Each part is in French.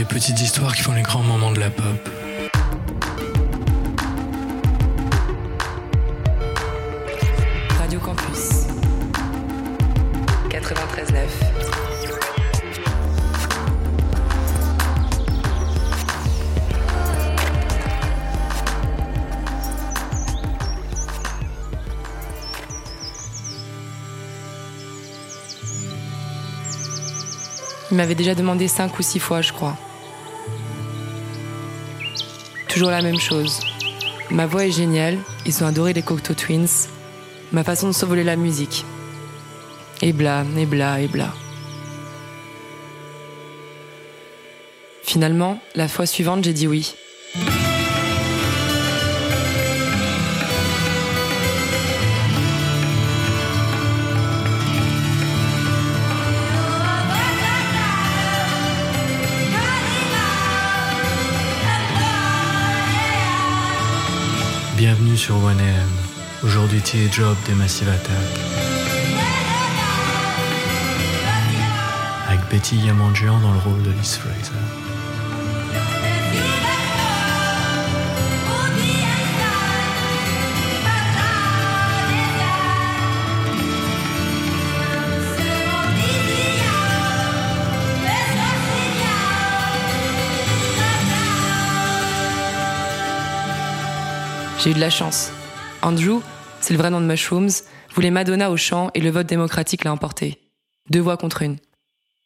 Les petites histoires qui font les grands moments de la pop. Radio Campus 93.9 Il m'avait déjà demandé cinq ou six fois, je crois. Toujours la même chose. Ma voix est géniale, ils ont adoré les Cocteau Twins, ma façon de s'envoler la musique. Et bla, et bla, et bla. Finalement, la fois suivante, j'ai dit oui. Bienvenue sur 1AM. Aujourd'hui, Job des Massive Attack. Avec Betty Yamanjian dans le rôle de Liz Fraser. J'ai eu de la chance. Andrew, c'est le vrai nom de Mushrooms, voulait Madonna au chant et le vote démocratique l'a emporté. Deux voix contre une.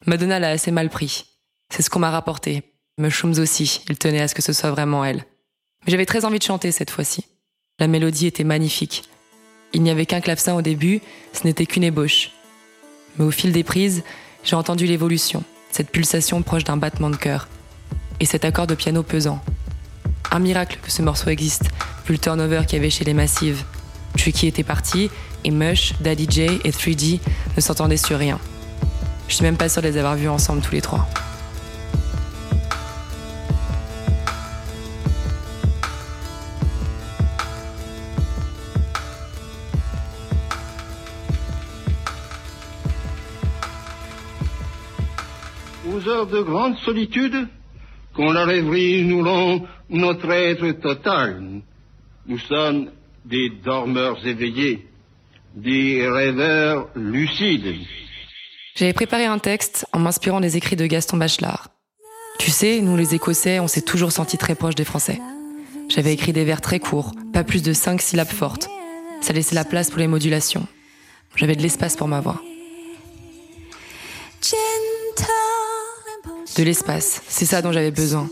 Madonna l'a assez mal pris. C'est ce qu'on m'a rapporté. Mushrooms aussi, il tenait à ce que ce soit vraiment elle. Mais j'avais très envie de chanter cette fois-ci. La mélodie était magnifique. Il n'y avait qu'un clavecin au début, ce n'était qu'une ébauche. Mais au fil des prises, j'ai entendu l'évolution, cette pulsation proche d'un battement de cœur. Et cet accord de piano pesant. Un miracle que ce morceau existe, vu le turnover qu'il y avait chez les Massives. Tricky était parti, et Mush, Daddy J et 3D ne s'entendaient sur rien. Je suis même pas sûre de les avoir vus ensemble tous les trois. Aux heures de grande solitude, quand la nous rend notre être total, nous sommes des dormeurs éveillés, des rêveurs lucides. J'avais préparé un texte en m'inspirant des écrits de Gaston Bachelard. Tu sais, nous les Écossais, on s'est toujours sentis très proches des Français. J'avais écrit des vers très courts, pas plus de cinq syllabes fortes. Ça laissait la place pour les modulations. J'avais de l'espace pour ma voix. De l'espace, c'est ça dont j'avais besoin.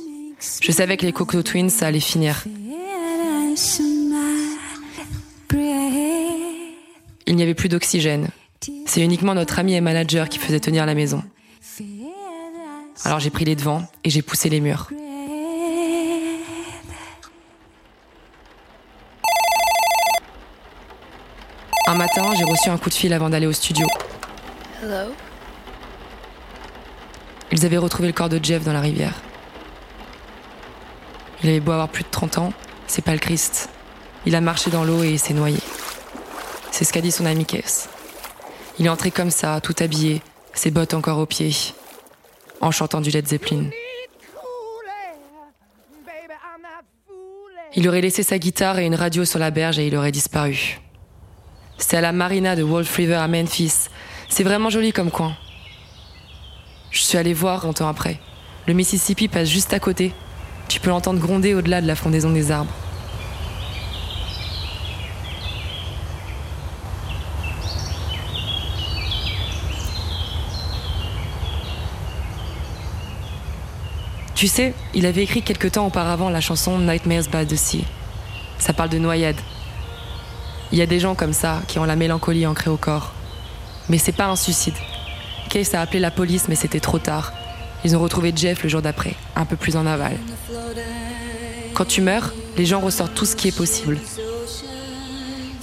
Je savais que les Cocteau Twins, ça allait finir. Il n'y avait plus d'oxygène. C'est uniquement notre ami et manager qui faisait tenir la maison. Alors j'ai pris les devants et j'ai poussé les murs. Un matin, j'ai reçu un coup de fil avant d'aller au studio. Ils avaient retrouvé le corps de Jeff dans la rivière. Il avait beau avoir plus de 30 ans, c'est pas le Christ. Il a marché dans l'eau et s'est noyé. C'est ce qu'a dit son ami Kess. Il est entré comme ça, tout habillé, ses bottes encore aux pieds, en chantant du Led Zeppelin. Il aurait laissé sa guitare et une radio sur la berge et il aurait disparu. C'est à la marina de Wolf River à Memphis. C'est vraiment joli comme coin. Je suis allé voir longtemps après. Le Mississippi passe juste à côté. Tu peux l'entendre gronder au-delà de la frondaison des arbres. Tu sais, il avait écrit quelque temps auparavant la chanson Nightmares by the Sea. Ça parle de noyade. Il y a des gens comme ça qui ont la mélancolie ancrée au corps. Mais c'est pas un suicide. Case a appelé la police, mais c'était trop tard. Ils ont retrouvé Jeff le jour d'après, un peu plus en aval. Quand tu meurs, les gens ressortent tout ce qui est possible.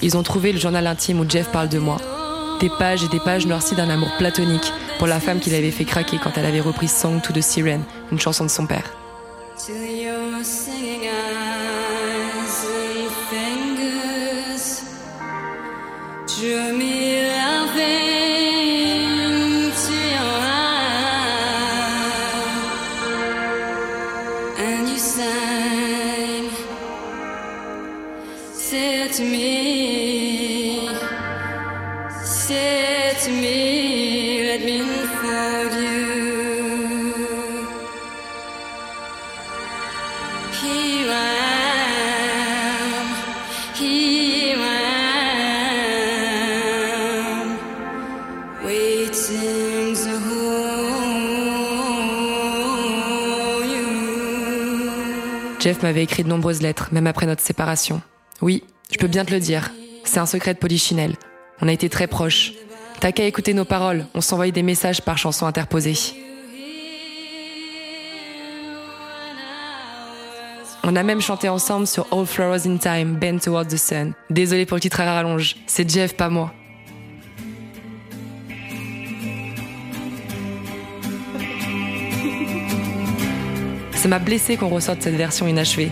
Ils ont trouvé le journal intime où Jeff parle de moi. Des pages et des pages noircies d'un amour platonique pour la femme qu'il avait fait craquer quand elle avait repris Song to the Siren, une chanson de son père. Jeff m'avait écrit de nombreuses lettres, même après notre séparation. Oui, je peux bien te le dire. C'est un secret de Polichinelle. On a été très proches. T'as qu'à écouter nos paroles, on s'envoyait des messages par chansons interposées. On a même chanté ensemble sur All Flowers in Time, Bend Towards the Sun. Désolé pour le titre à rallonge, c'est Jeff, pas moi. Ça m'a blessé qu'on ressorte cette version inachevée.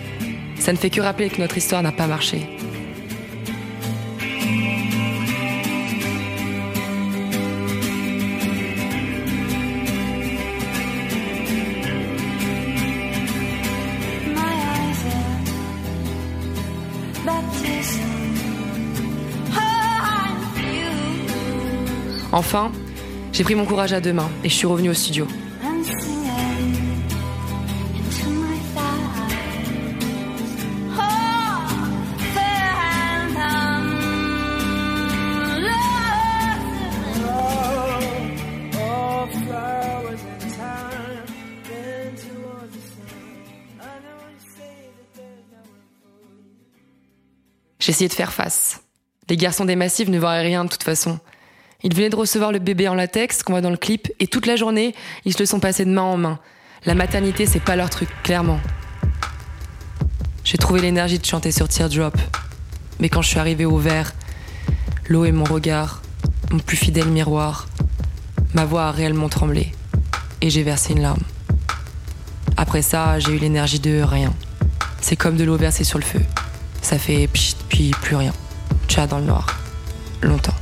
Ça ne fait que rappeler que notre histoire n'a pas marché. Enfin, j'ai pris mon courage à deux mains et je suis revenue au studio. Essayé de faire face. Les garçons des massifs ne voyaient rien de toute façon. Ils venaient de recevoir le bébé en latex qu'on voit dans le clip et toute la journée, ils se le sont passés de main en main. La maternité, c'est pas leur truc, clairement. J'ai trouvé l'énergie de chanter sur Teardrop. Mais quand je suis arrivée au verre, l'eau et mon regard, mon plus fidèle miroir, ma voix a réellement tremblé. Et j'ai versé une larme. Après ça, j'ai eu l'énergie de rien. C'est comme de l'eau versée sur le feu. Ça fait pchit, puis plus rien. Tcha dans le noir. Longtemps.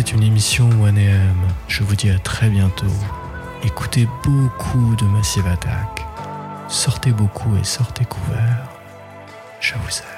Une émission 1AM. Je vous dis à très bientôt. Écoutez beaucoup de Massive Attack. Sortez beaucoup et sortez couverts. Je vous aime.